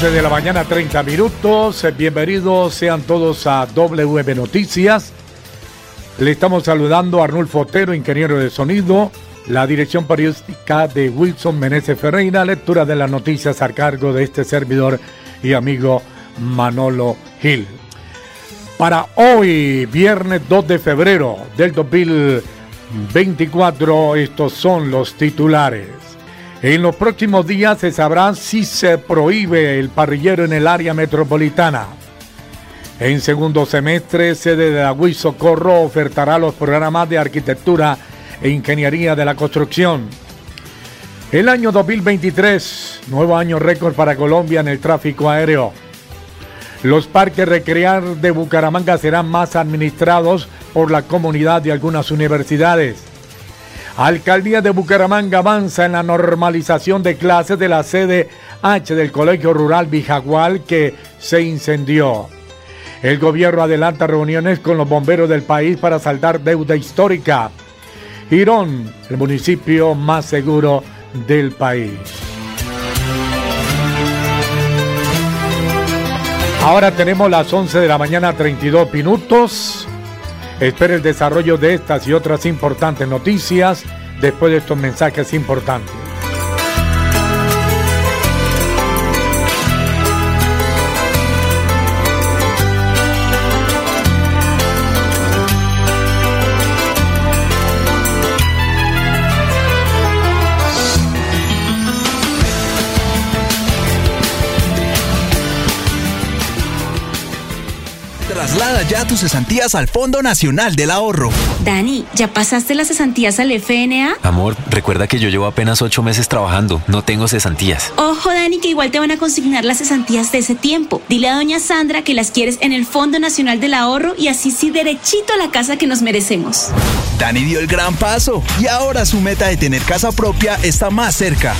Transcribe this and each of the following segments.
11 de la mañana, 30 minutos. Bienvenidos sean todos a WM Noticias. Le estamos saludando a Arnulfo Otero, ingeniero de sonido, la dirección periodística de Wilson Meneses Ferreira, lectura de las noticias a cargo de este servidor y amigo Manolo Gil. Para hoy, viernes 2 de febrero del 2024, estos son los titulares. En los próximos días se sabrá si se prohíbe el parrillero en el área metropolitana. En segundo semestre, sede de Agüí Socorro ofertará los programas de arquitectura e ingeniería de la construcción. El año 2023, nuevo año récord para Colombia en el tráfico aéreo. Los parques recrear de Bucaramanga serán más administrados por la comunidad de algunas universidades. Alcaldía de Bucaramanga avanza en la normalización de clases de la sede H del Colegio Rural Bijagual que se incendió. El gobierno adelanta reuniones con los bomberos del país para saldar deuda histórica. Girón, el municipio más seguro del país. Ahora tenemos las 11 de la mañana 32 minutos. Espere el desarrollo de estas y otras importantes noticias después de estos mensajes importantes. Traslada ya tus cesantías al Fondo Nacional del Ahorro. Dani, ¿ya pasaste las cesantías al FNA? Amor, recuerda que yo llevo apenas ocho meses trabajando. No tengo cesantías. Ojo, Dani, que igual te van a consignar las cesantías de ese tiempo. Dile a doña Sandra que las quieres en el Fondo Nacional del Ahorro y así sí derechito a la casa que nos merecemos. Dani dio el gran paso y ahora su meta de tener casa propia está más cerca.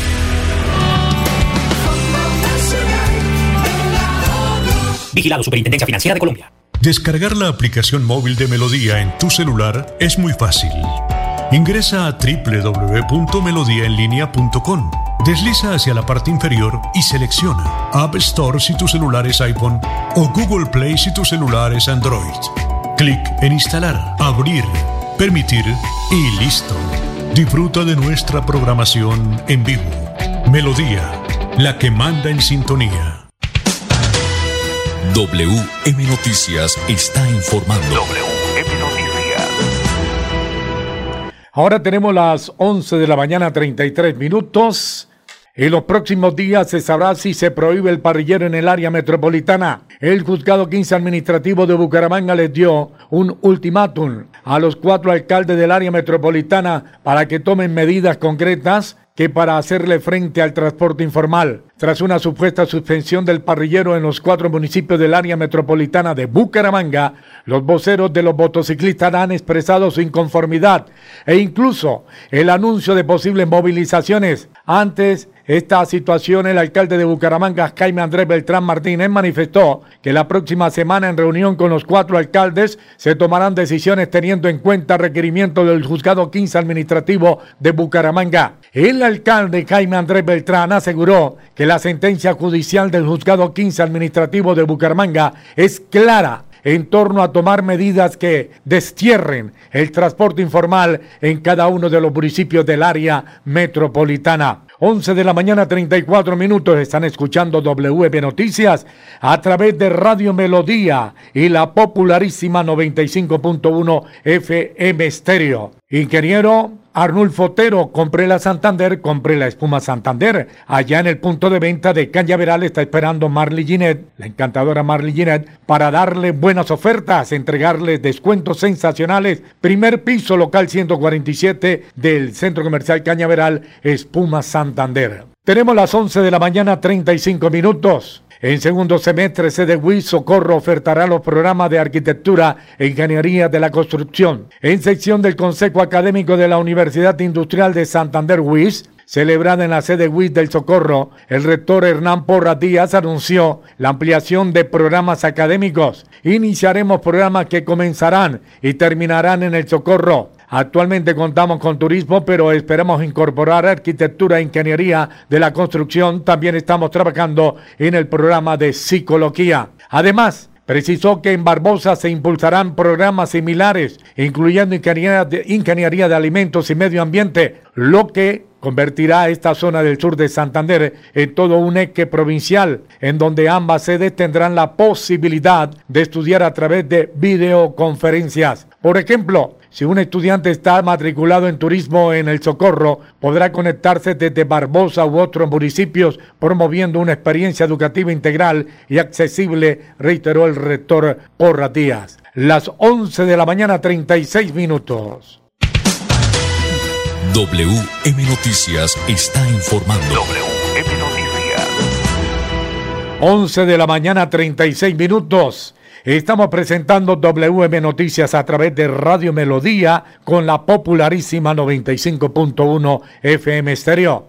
Vigilado Superintendencia Financiera de Colombia. Descargar la aplicación móvil de Melodía en tu celular es muy fácil. Ingresa a www.melodiaenlinea.com. Desliza hacia la parte inferior y selecciona App Store si tu celular es iPhone o Google Play si tu celular es Android. Clic en Instalar, Abrir, Permitir y listo. Disfruta de nuestra programación en vivo. Melodía, la que manda en sintonía. WM Noticias está informando. WM Noticias. Ahora tenemos las 11 de la mañana 33 minutos. En los próximos días se sabrá si se prohíbe el parrillero en el área metropolitana. El juzgado 15 administrativo de Bucaramanga les dio un ultimátum a los cuatro alcaldes del área metropolitana para que tomen medidas concretas que para hacerle frente al transporte informal. Tras una supuesta suspensión del parrillero en los cuatro municipios del área metropolitana de Bucaramanga, los voceros de los motociclistas han expresado su inconformidad e incluso el anuncio de posibles movilizaciones. Antes esta situación, el alcalde de Bucaramanga, Jaime Andrés Beltrán Martínez, manifestó que la próxima semana en reunión con los cuatro alcaldes se tomarán decisiones teniendo en cuenta requerimiento del juzgado 15 administrativo de Bucaramanga. El alcalde Jaime Andrés Beltrán aseguró que la sentencia judicial del juzgado 15 administrativo de Bucaramanga es clara en torno a tomar medidas que destierren el transporte informal en cada uno de los municipios del área metropolitana. 11 de la mañana 34 minutos están escuchando WB Noticias a través de Radio Melodía y la popularísima 95.1 FM Estéreo. Ingeniero Arnulfo Otero, compré la Santander, compré la espuma Santander. Allá en el punto de venta de Cañaveral está esperando Marley Ginet, la encantadora Marley Ginet, para darle buenas ofertas, entregarle descuentos sensacionales. Primer piso local 147 del Centro Comercial Cañaveral, espuma Santander. Tenemos las 11 de la mañana, 35 minutos. En segundo semestre, CDWIS Socorro ofertará los programas de arquitectura e ingeniería de la construcción. En sección del Consejo Académico de la Universidad Industrial de Santander WIS, celebrada en la sede WIS del Socorro, el rector Hernán Porra Díaz anunció la ampliación de programas académicos. Iniciaremos programas que comenzarán y terminarán en el Socorro. Actualmente contamos con turismo, pero esperamos incorporar arquitectura e ingeniería de la construcción. También estamos trabajando en el programa de psicología. Además, Precisó que en Barbosa se impulsarán programas similares, incluyendo ingeniería de, ingeniería de, alimentos y medio ambiente, lo que convertirá esta zona del sur de Santander en todo un eje provincial, en donde ambas sedes tendrán la posibilidad de estudiar a través de videoconferencias. Por ejemplo, si un estudiante está matriculado en turismo en El Socorro, podrá conectarse desde Barbosa u otros municipios promoviendo una experiencia educativa integral y accesible, reiteró el rector Porra Díaz. Las 11 de la mañana 36 minutos. WM Noticias está informando. WM Noticias. 11 de la mañana 36 minutos. Estamos presentando WM Noticias a través de Radio Melodía con la popularísima 95.1 FM Estéreo.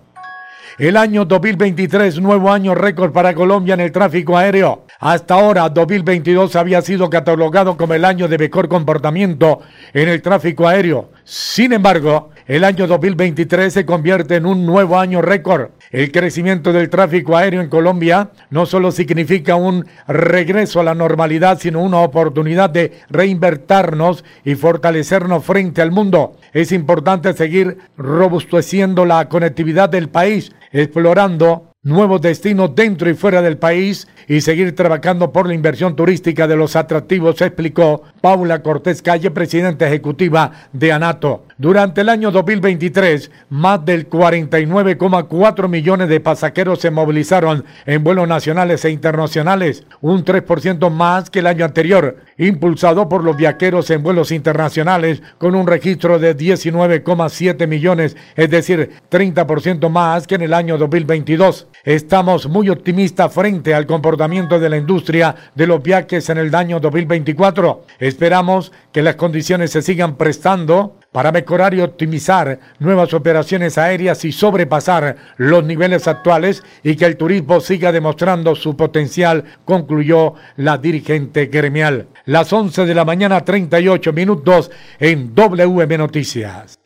El año 2023, nuevo año récord para Colombia en el tráfico aéreo. Hasta ahora, 2022 había sido catalogado como el año de mejor comportamiento en el tráfico aéreo. Sin embargo, el año 2023 se convierte en un nuevo año récord. El crecimiento del tráfico aéreo en Colombia no solo significa un regreso a la normalidad, sino una oportunidad de reinvertirnos y fortalecernos frente al mundo. Es importante seguir robusteciendo la conectividad del país, explorando nuevos destinos dentro y fuera del país y seguir trabajando por la inversión turística de los atractivos, explicó Paula Cortés Calle, presidenta ejecutiva de ANATO. Durante el año 2023, más del 49,4 millones de pasajeros se movilizaron en vuelos nacionales e internacionales, un 3% más que el año anterior, impulsado por los viajeros en vuelos internacionales con un registro de 19,7 millones, es decir, 30% más que en el año 2022. Estamos muy optimistas frente al comportamiento de la industria de los viajes en el año 2024. Esperamos que las condiciones se sigan prestando para mejorar y optimizar nuevas operaciones aéreas y sobrepasar los niveles actuales y que el turismo siga demostrando su potencial, concluyó la dirigente gremial. Las 11 de la mañana 38 minutos en WM Noticias.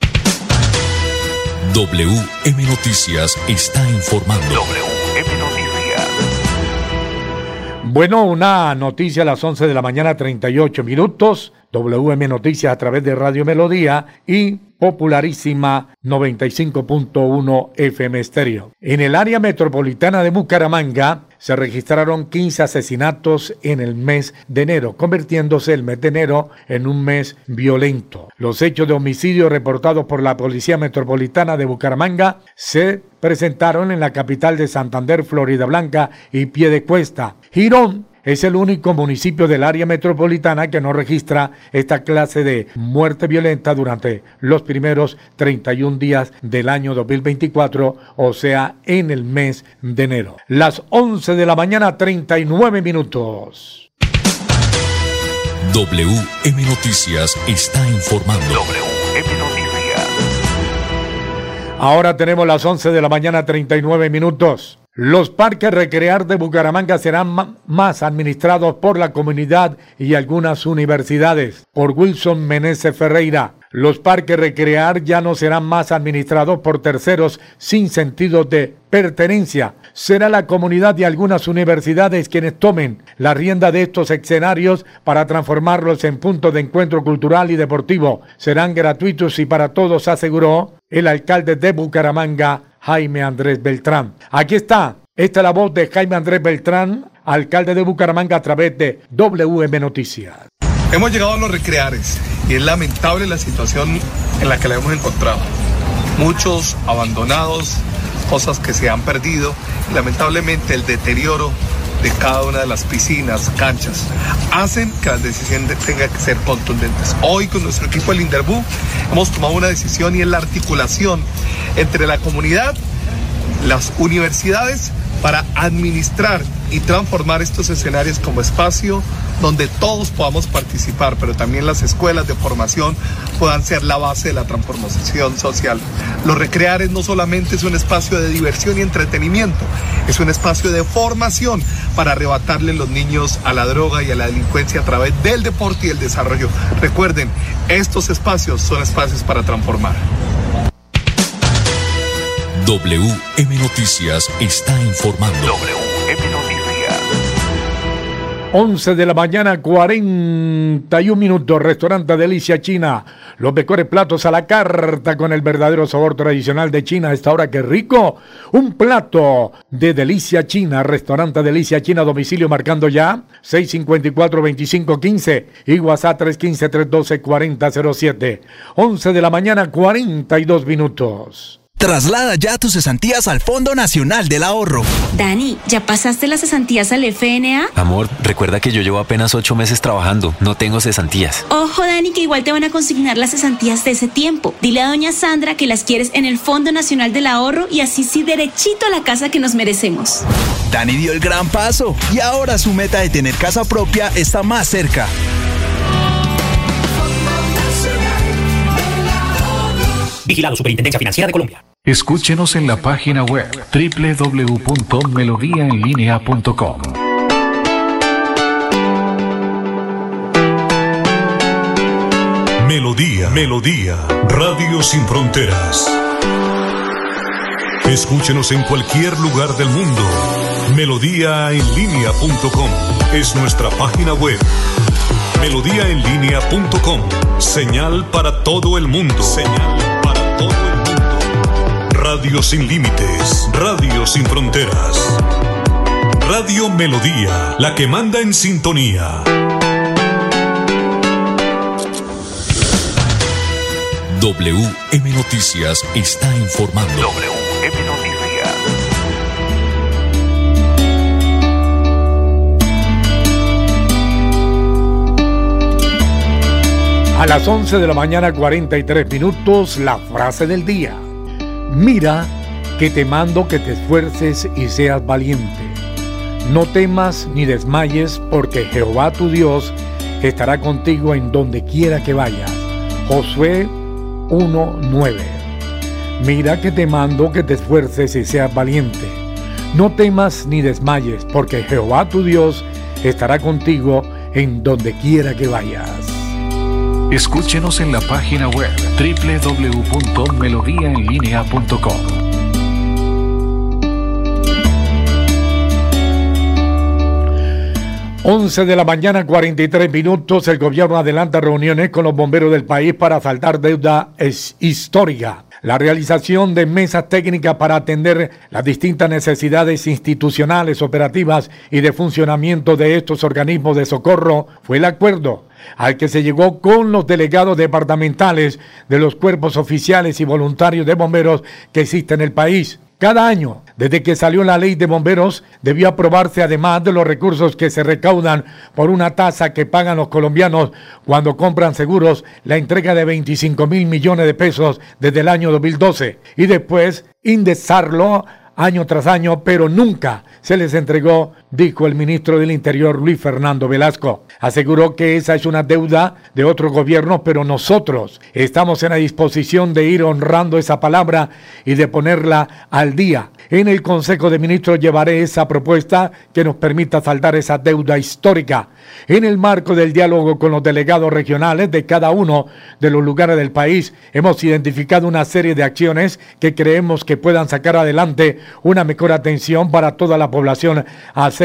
WM Noticias está informando. WM Noticias. Bueno, una noticia a las 11 de la mañana 38 minutos. WM Noticias a través de Radio Melodía y popularísima 95.1 FM Estéreo. En el área metropolitana de Bucaramanga se registraron 15 asesinatos en el mes de enero, convirtiéndose el mes de enero en un mes violento. Los hechos de homicidio reportados por la Policía Metropolitana de Bucaramanga se presentaron en la capital de Santander, Florida Blanca y Piedecuesta. Girón es el único municipio del área metropolitana que no registra esta clase de muerte violenta durante los primeros 31 días del año 2024, o sea, en el mes de enero. Las 11 de la mañana, 39 minutos. WM Noticias está informando. WM Noticias. Ahora tenemos las 11 de la mañana, 39 minutos. Los parques recrear de Bucaramanga serán más administrados por la comunidad y algunas universidades. Por Wilson Meneses Ferreira, los parques recrear ya no serán más administrados por terceros sin sentido de pertenencia. Será la comunidad y algunas universidades quienes tomen la rienda de estos escenarios para transformarlos en puntos de encuentro cultural y deportivo. Serán gratuitos y para todos, aseguró el alcalde de Bucaramanga, Jaime Andrés Beltrán. Aquí está, esta es la voz de Jaime Andrés Beltrán, alcalde de Bucaramanga a través de WM Noticias. Hemos llegado a los recreares y es lamentable la situación en la que la hemos encontrado. Muchos abandonados, cosas que se han perdido, lamentablemente el deterioro de cada una de las piscinas, canchas, hacen que las decisiones tengan que ser contundentes. Hoy con nuestro equipo del Inderbú hemos tomado una decisión y es la articulación entre la comunidad, las universidades, para administrar y transformar estos escenarios como espacio donde todos podamos participar, pero también las escuelas de formación puedan ser la base de la transformación social. Los recreares no solamente es un espacio de diversión y entretenimiento, es un espacio de formación para arrebatarle los niños a la droga y a la delincuencia a través del deporte y el desarrollo. Recuerden, estos espacios son espacios para transformar. WM Noticias está informando. 11 de la mañana, 41 minutos. Restaurante Delicia China. Los mejores platos a la carta con el verdadero sabor tradicional de China. esta hora, qué rico. Un plato de Delicia China. Restaurante Delicia China. Domicilio marcando ya 654-2515 y WhatsApp 315-312-4007. 11 de la mañana, 42 minutos. Traslada ya tus cesantías al Fondo Nacional del Ahorro. Dani, ¿ya pasaste las cesantías al FNA? Amor, recuerda que yo llevo apenas ocho meses trabajando. No tengo cesantías. Ojo, Dani, que igual te van a consignar las cesantías de ese tiempo. Dile a doña Sandra que las quieres en el Fondo Nacional del Ahorro y así sí derechito a la casa que nos merecemos. Dani dio el gran paso y ahora su meta de tener casa propia está más cerca. Vigilado Superintendencia Financiera de Colombia. Escúchenos en la página web www.melodiaenlinea.com. Melodía, Melodía, Radio Sin Fronteras. Escúchenos en cualquier lugar del mundo. Melodíaenlínea.com es nuestra página web. Melodíaenlínea.com. Señal para todo el mundo. Señal Radio sin límites, Radio sin fronteras. Radio Melodía, la que manda en sintonía. WM Noticias está informando. WM Noticias. A las 11 de la mañana 43 minutos, la frase del día. Mira que te mando que te esfuerces y seas valiente. No temas ni desmayes, porque Jehová tu Dios estará contigo en donde quiera que vayas. Josué 1:9. Mira que te mando que te esfuerces y seas valiente. No temas ni desmayes, porque Jehová tu Dios estará contigo en donde quiera que vayas. Escúchenos en la página web www.melodiaenlinea.com. Once de la mañana, 43 minutos. El gobierno adelanta reuniones con los bomberos del país para saltar deuda histórica. La realización de mesas técnicas para atender las distintas necesidades institucionales, operativas y de funcionamiento de estos organismos de socorro fue el acuerdo al que se llegó con los delegados departamentales de los cuerpos oficiales y voluntarios de bomberos que existen en el país. Cada año, desde que salió la ley de bomberos, debió aprobarse además de los recursos que se recaudan por una tasa que pagan los colombianos cuando compran seguros, la entrega de 25 mil millones de pesos desde el año 2012 y después indexarlo año tras año, pero nunca se les entregó, dijo el ministro del Interior Luis Fernando Velasco. Aseguró que esa es una deuda de otro gobierno, pero nosotros estamos en la disposición de ir honrando esa palabra y de ponerla al día. En el Consejo de Ministros llevaré esa propuesta que nos permita saldar esa deuda histórica. En el marco del diálogo con los delegados regionales de cada uno de los lugares del país, hemos identificado una serie de acciones que creemos que puedan sacar adelante una mejor atención para toda la población,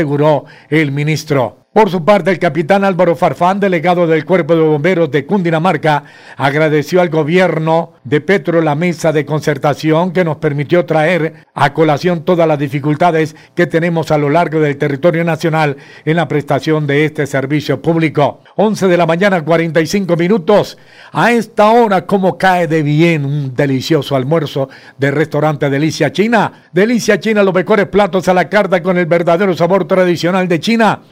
aseguró el ministro. Por su parte, el capitán Álvaro Farfán, delegado del Cuerpo de Bomberos de Cundinamarca, agradeció al gobierno de Petro la mesa de concertación que nos permitió traer a colación todas las dificultades que tenemos a lo largo del territorio nacional en la prestación de este servicio público. 11 de la mañana, 45 minutos. A esta hora, como cae de bien un delicioso almuerzo de restaurante Delicia China. Delicia China, los mejores platos a la carta con el verdadero sabor tradicional de China.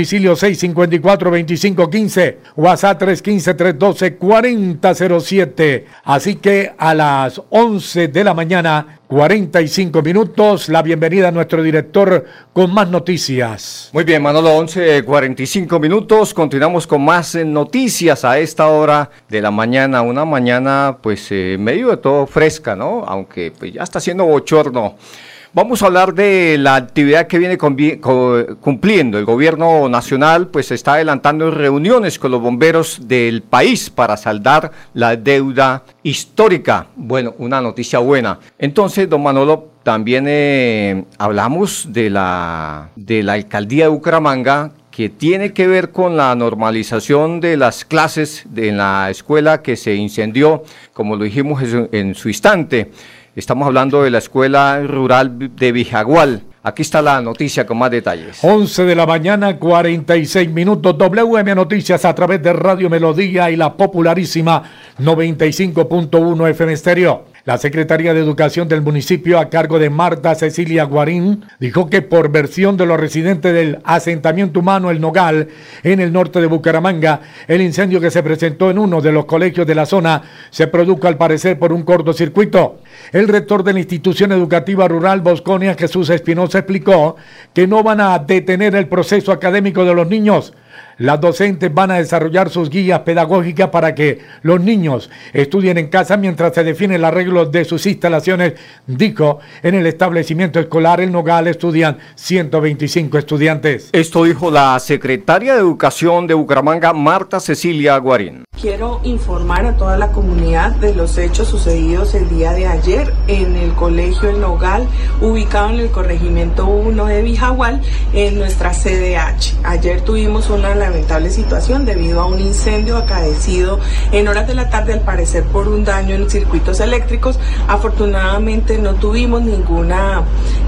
Domicilio 654-2515, WhatsApp 315-312-4007. Así que a las 11 de la mañana 45 minutos. La bienvenida a nuestro director con más noticias. Muy bien, Manolo, 11, 45 minutos. Continuamos con más eh, noticias a esta hora de la mañana. Una mañana, pues, eh, medio de todo fresca, ¿no? Aunque pues, ya está haciendo bochorno. Vamos a hablar de la actividad que viene cumpliendo el gobierno nacional, pues está adelantando reuniones con los bomberos del país para saldar la deuda histórica. Bueno, una noticia buena. Entonces, don Manolo, también eh, hablamos de la, de la alcaldía de Bucaramanga que tiene que ver con la normalización de las clases en la escuela que se incendió, como lo dijimos en su instante. Estamos hablando de la Escuela Rural de Vijagual. Aquí está la noticia con más detalles. 11 de la mañana, 46 minutos. WM Noticias a través de Radio Melodía y la popularísima 95.1 FM Estéreo. La Secretaría de Educación del municipio, a cargo de Marta Cecilia Guarín, dijo que por versión de los residentes del asentamiento humano El Nogal, en el norte de Bucaramanga, el incendio que se presentó en uno de los colegios de la zona se produjo al parecer por un cortocircuito. El rector de la institución educativa rural Bosconia, Jesús Espinosa, explicó que no van a detener el proceso académico de los niños, las docentes van a desarrollar sus guías pedagógicas para que los niños estudien en casa mientras se define el arreglo de sus instalaciones. Dijo, en el establecimiento escolar El Nogal estudian 125 estudiantes. Esto dijo la secretaria de Educación de Bucaramanga, Marta Cecilia Guarín. Quiero informar a toda la comunidad de los hechos sucedidos el día de ayer en el colegio El Nogal, ubicado en el corregimiento 1 de Vijagual, en nuestra CDH. Ayer tuvimos una lamentable situación debido a un incendio acaecido en horas de la tarde, al parecer por un daño en circuitos eléctricos. Afortunadamente no tuvimos ninguna,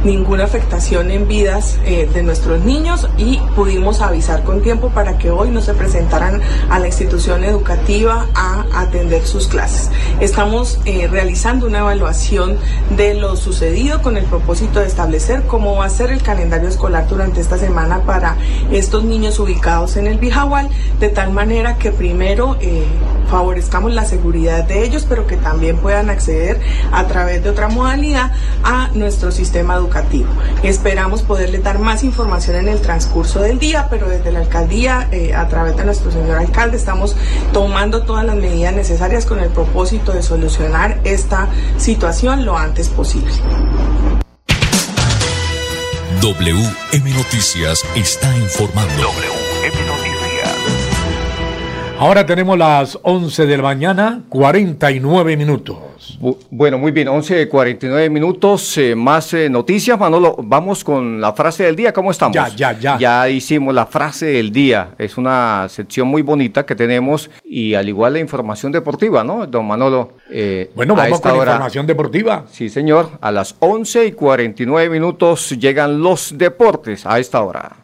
ninguna afectación en vidas eh, de nuestros niños y pudimos avisar con tiempo para que hoy no se presentaran a la institución educativa a atender sus clases. Estamos eh, realizando una evaluación de lo sucedido con el propósito de establecer cómo va a ser el calendario escolar durante esta semana para estos niños ubicados en el Bijahual, de tal manera que primero eh, favorezcamos la seguridad de ellos, pero que también puedan acceder a través de otra modalidad a nuestro sistema educativo. Esperamos poderles dar más información en el transcurso del día, pero desde la alcaldía, eh, a través de nuestro señor alcalde, estamos tomando todas las medidas necesarias con el propósito de solucionar esta situación lo antes posible. WM Noticias está informando. Ahora tenemos las 11 de la mañana, 49 minutos. Bueno, muy bien, 11, 49 minutos, eh, más eh, noticias. Manolo, vamos con la frase del día, ¿cómo estamos? Ya, ya, ya. Ya hicimos la frase del día, es una sección muy bonita que tenemos y al igual la información deportiva, ¿no, don Manolo? Eh, bueno, vamos con la información deportiva. Sí, señor, a las 11 y 49 minutos llegan los deportes a esta hora.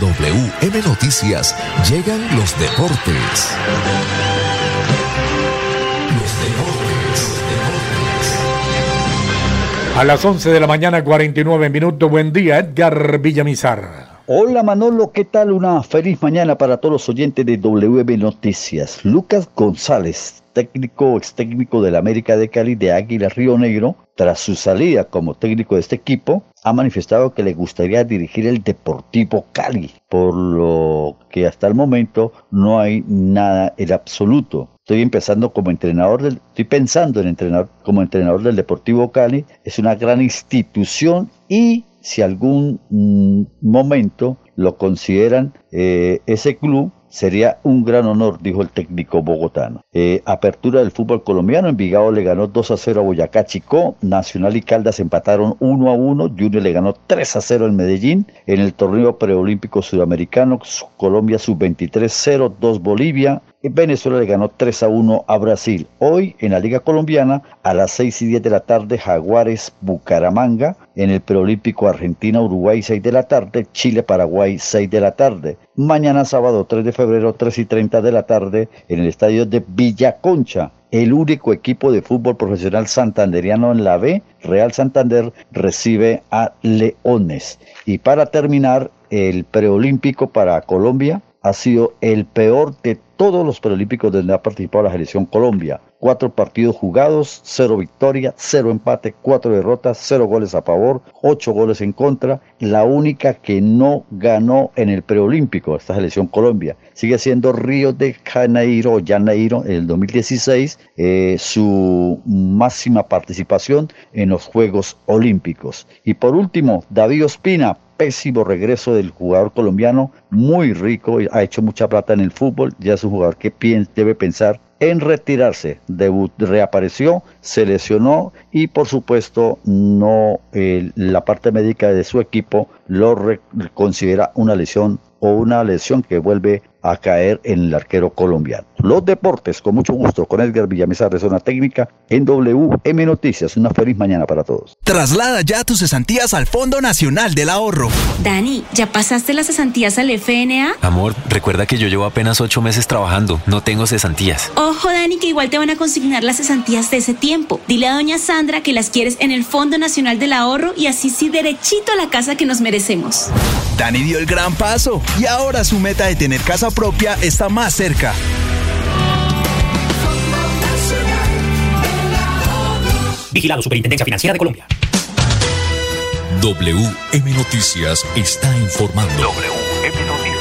WM Noticias llegan los deportes. Los deportes, A las 11 de la mañana, 49 minutos. Buen día, Edgar Villamizar. Hola Manolo, ¿qué tal? Una feliz mañana para todos los oyentes de WM Noticias. Lucas González, técnico ex técnico del América de Cali de Águila Río Negro, tras su salida como técnico de este equipo, ha manifestado que le gustaría dirigir el Deportivo Cali, por lo que hasta el momento no hay nada en absoluto. Estoy empezando como entrenador del, estoy pensando en entrenar como entrenador del Deportivo Cali, es una gran institución y si algún mm, momento lo consideran eh, ese club Sería un gran honor, dijo el técnico bogotano. Eh, apertura del fútbol colombiano, Envigado le ganó 2 a 0 a Boyacá Chicó, Nacional y Caldas empataron 1 a 1, Junior le ganó 3 a 0 en Medellín, en el torneo preolímpico sudamericano, Colombia sub-23 0, 2 Bolivia, Venezuela le ganó 3 a 1 a Brasil. Hoy en la Liga Colombiana a las 6 y 10 de la tarde Jaguares Bucaramanga. En el Preolímpico Argentina Uruguay 6 de la tarde. Chile Paraguay 6 de la tarde. Mañana sábado 3 de febrero 3 y 30 de la tarde en el estadio de Villa Concha. El único equipo de fútbol profesional santanderiano en la B, Real Santander, recibe a Leones. Y para terminar, el preolímpico para Colombia ha sido el peor de todos los preolímpicos donde ha participado la selección Colombia. Cuatro partidos jugados, cero victoria, cero empate, cuatro derrotas, cero goles a favor, ocho goles en contra. La única que no ganó en el preolímpico, esta selección Colombia, sigue siendo Río de Janeiro, Janeiro, en el 2016, eh, su máxima participación en los Juegos Olímpicos. Y por último, David Ospina, pésimo regreso del jugador colombiano, muy rico, ha hecho mucha plata en el fútbol, ya es un jugador que debe pensar en retirarse. Debut, reapareció, se lesionó y por supuesto no la parte médica de su equipo lo considera una lesión o una lesión que vuelve a caer en el arquero colombiano. Los deportes, con mucho gusto, con Edgar Villamizar de Zona Técnica en WM Noticias. Una feliz mañana para todos. Traslada ya tus cesantías al Fondo Nacional del Ahorro. Dani, ¿ya pasaste las cesantías al FNA? Amor, recuerda que yo llevo apenas ocho meses trabajando. No tengo cesantías. Ojo, Dani, que igual te van a consignar las cesantías de ese tiempo. Dile a doña Sandra que las quieres en el Fondo Nacional del Ahorro y así sí derechito a la casa que nos merecemos. Dani dio el gran paso y ahora su meta de tener casa propia está más cerca. Vigilado Superintendencia Financiera de Colombia. WM Noticias está informando. WM Noticias.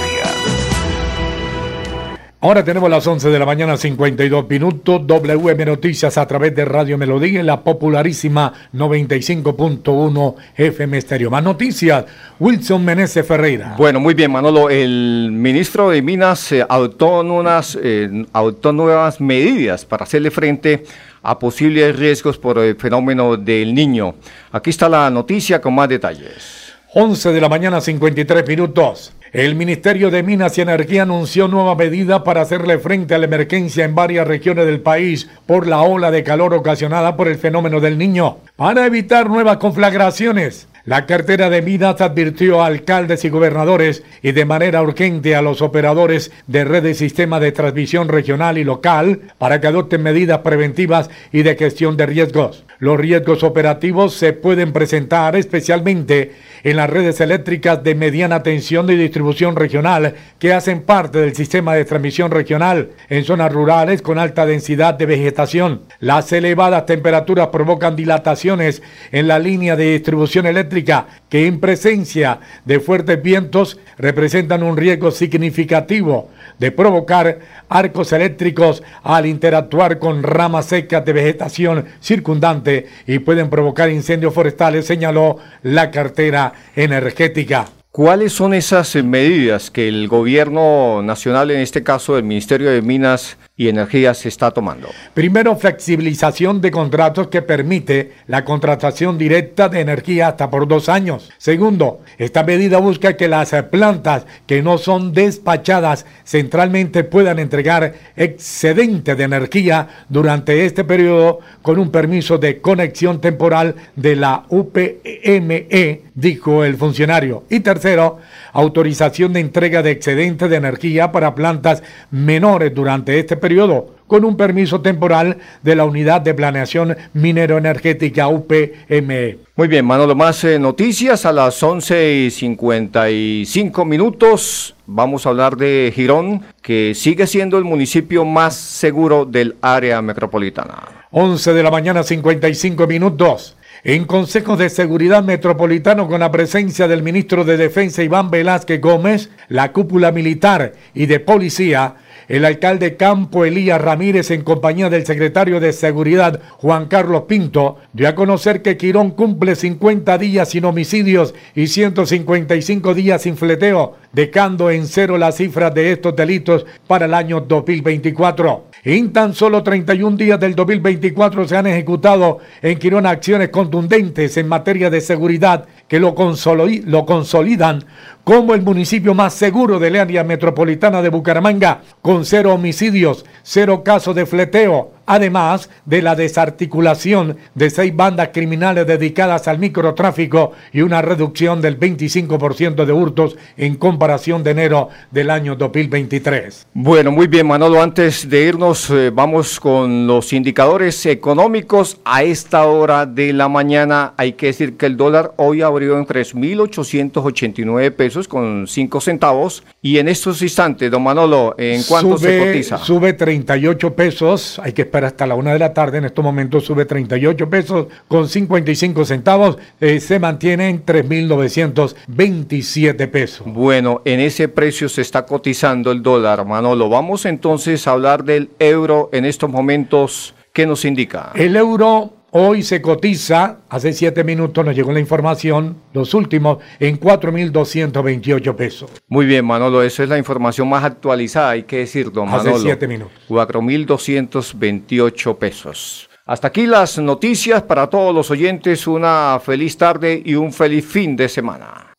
Ahora tenemos las 11 de la mañana, 52 minutos. WM Noticias a través de Radio Melodía en la popularísima 95.1 FM Estéreo. Más noticias, Wilson Meneses Ferreira. Bueno, muy bien, Manolo. El ministro de Minas eh, adoptó, unas, eh, adoptó nuevas medidas para hacerle frente a posibles riesgos por el fenómeno del niño. Aquí está la noticia con más detalles. 11 de la mañana, 53 minutos. El Ministerio de Minas y Energía anunció nueva medida para hacerle frente a la emergencia en varias regiones del país por la ola de calor ocasionada por el fenómeno del niño. Para evitar nuevas conflagraciones, la cartera de Minas advirtió a alcaldes y gobernadores y de manera urgente a los operadores de red y sistema de transmisión regional y local para que adopten medidas preventivas y de gestión de riesgos. Los riesgos operativos se pueden presentar especialmente en las redes eléctricas de mediana tensión de distribución regional que hacen parte del sistema de transmisión regional en zonas rurales con alta densidad de vegetación. Las elevadas temperaturas provocan dilataciones en la línea de distribución eléctrica que en presencia de fuertes vientos representan un riesgo significativo de provocar arcos eléctricos al interactuar con ramas secas de vegetación circundante y pueden provocar incendios forestales, señaló la cartera energética. ¿Cuáles son esas medidas que el gobierno nacional, en este caso el Ministerio de Minas y Energía, se está tomando? Primero, flexibilización de contratos que permite la contratación directa de energía hasta por dos años. Segundo, esta medida busca que las plantas que no son despachadas centralmente puedan entregar excedente de energía durante este periodo con un permiso de conexión temporal de la UPME, dijo el funcionario. Y tercero, autorización de entrega de excedente de energía para plantas menores durante este periodo, con un permiso temporal de la Unidad de Planeación Minero-Energética UPME. Muy bien, Manolo, más eh, noticias a las 11 y 55 minutos. Vamos a hablar de Girón, que sigue siendo el municipio más seguro del área metropolitana. 11 de la mañana, 55 minutos. En Consejo de Seguridad Metropolitano con la presencia del ministro de Defensa Iván Velázquez Gómez, la cúpula militar y de policía, el alcalde Campo Elías Ramírez, en compañía del secretario de Seguridad Juan Carlos Pinto, dio a conocer que Quirón cumple 50 días sin homicidios y 155 días sin fleteo, dejando en cero las cifras de estos delitos para el año 2024. En tan solo 31 días del 2024 se han ejecutado en Quirón acciones contundentes en materia de seguridad que lo, lo consolidan como el municipio más seguro del área metropolitana de Bucaramanga, con cero homicidios, cero casos de fleteo, además de la desarticulación de seis bandas criminales dedicadas al microtráfico y una reducción del 25% de hurtos en comparación de enero del año 2023. Bueno, muy bien, Manolo, antes de irnos, eh, vamos con los indicadores económicos. A esta hora de la mañana hay que decir que el dólar hoy abrió en 3.889 pesos con 5 centavos y en estos instantes, don Manolo, ¿en cuánto se cotiza? Sube 38 pesos, hay que esperar hasta la una de la tarde, en estos momentos sube 38 pesos con 55 centavos, eh, se mantiene en 3.927 pesos. Bueno, en ese precio se está cotizando el dólar, Manolo. Vamos entonces a hablar del euro en estos momentos. ¿Qué nos indica? El euro Hoy se cotiza, hace siete minutos nos llegó la información, los últimos, en 4.228 pesos. Muy bien, Manolo, esa es la información más actualizada, hay que decirlo, Manolo. Hace siete minutos. 4.228 pesos. Hasta aquí las noticias para todos los oyentes. Una feliz tarde y un feliz fin de semana.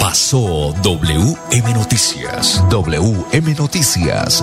Pasó WM Noticias. WM Noticias.